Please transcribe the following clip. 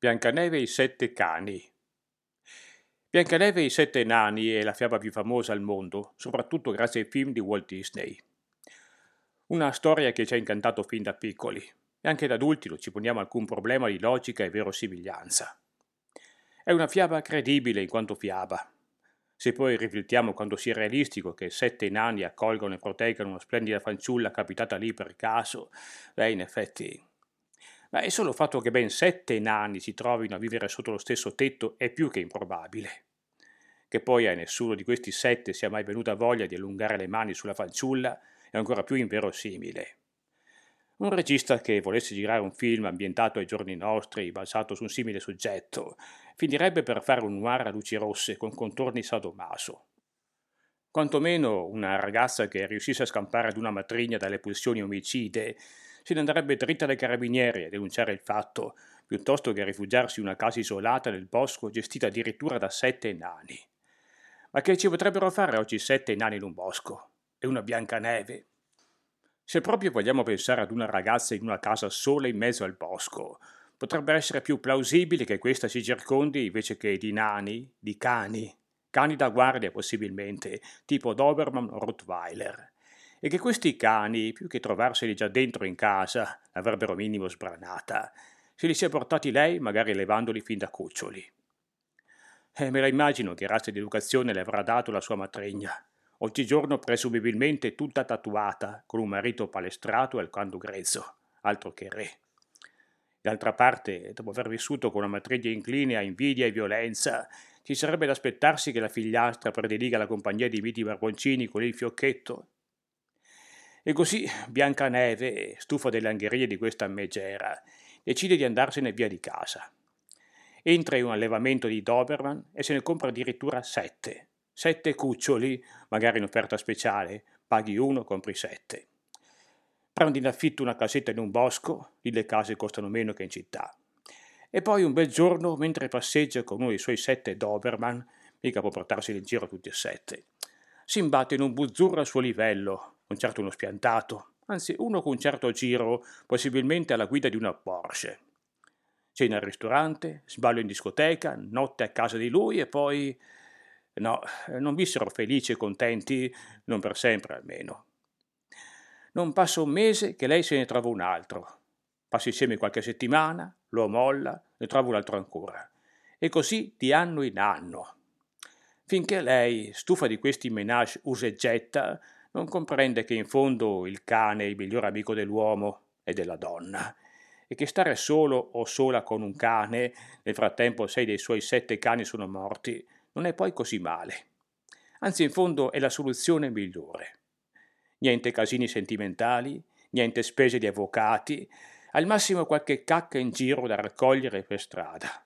Biancaneve e i sette cani. Biancaneve e i sette nani è la fiaba più famosa al mondo, soprattutto grazie ai film di Walt Disney. Una storia che ci ha incantato fin da piccoli, e anche da adulti non ci poniamo alcun problema di logica e verosimiglianza. È una fiaba credibile in quanto fiaba. Se poi riflettiamo quanto sia realistico che sette nani accolgono e proteggano una splendida fanciulla capitata lì per caso, beh, in effetti ma è solo il fatto che ben sette nani si trovino a vivere sotto lo stesso tetto è più che improbabile. Che poi a nessuno di questi sette sia mai venuta voglia di allungare le mani sulla fanciulla è ancora più inverosimile. Un regista che volesse girare un film ambientato ai giorni nostri, basato su un simile soggetto, finirebbe per fare un noir a luci rosse con contorni sadomaso. Quantomeno una ragazza che riuscisse a scampare ad una matrigna dalle pulsioni omicide se ne andrebbe dritta dai carabinieri a denunciare il fatto, piuttosto che rifugiarsi in una casa isolata nel bosco gestita addirittura da sette nani. Ma che ci potrebbero fare oggi sette nani in un bosco? E una Biancaneve? Se proprio vogliamo pensare ad una ragazza in una casa sola in mezzo al bosco, potrebbe essere più plausibile che questa si circondi invece che di nani, di cani, cani da guardia possibilmente, tipo Doberman o Rottweiler e che questi cani, più che trovarseli già dentro in casa, l'avrebbero minimo sbranata, se li sia portati lei, magari levandoli fin da cuccioli. E me la immagino che razza di educazione le avrà dato la sua matrigna, oggigiorno presumibilmente tutta tatuata, con un marito palestrato e alquanto grezzo, altro che re. D'altra parte, dopo aver vissuto con una matrigna incline a invidia e violenza, ci sarebbe da aspettarsi che la figliastra prediliga la compagnia di miti barboncini con il fiocchetto e così Biancaneve, stufa delle angherie di questa megera, decide di andarsene via di casa. Entra in un allevamento di Doberman e se ne compra addirittura sette. Sette cuccioli, magari in offerta speciale, paghi uno, compri sette. Prende in affitto una casetta in un bosco, lì le case costano meno che in città. E poi un bel giorno, mentre passeggia con uno dei suoi sette Doberman, mica può portarseli in giro tutti e sette, si imbatte in un buzzurro a suo livello, non certo uno spiantato, anzi uno con un certo giro, possibilmente alla guida di una Porsche. Cena al ristorante, sballo in discoteca, notte a casa di lui e poi... No, non vissero felici e contenti, non per sempre almeno. Non passa un mese che lei se ne trova un altro. Passa insieme qualche settimana, lo molla, ne trova un altro ancora. E così di anno in anno. Finché lei, stufa di questi menage usa e getta, non comprende che in fondo il cane è il miglior amico dell'uomo e della donna e che stare solo o sola con un cane, nel frattempo sei dei suoi sette cani sono morti, non è poi così male. Anzi, in fondo è la soluzione migliore. Niente casini sentimentali, niente spese di avvocati, al massimo qualche cacca in giro da raccogliere per strada.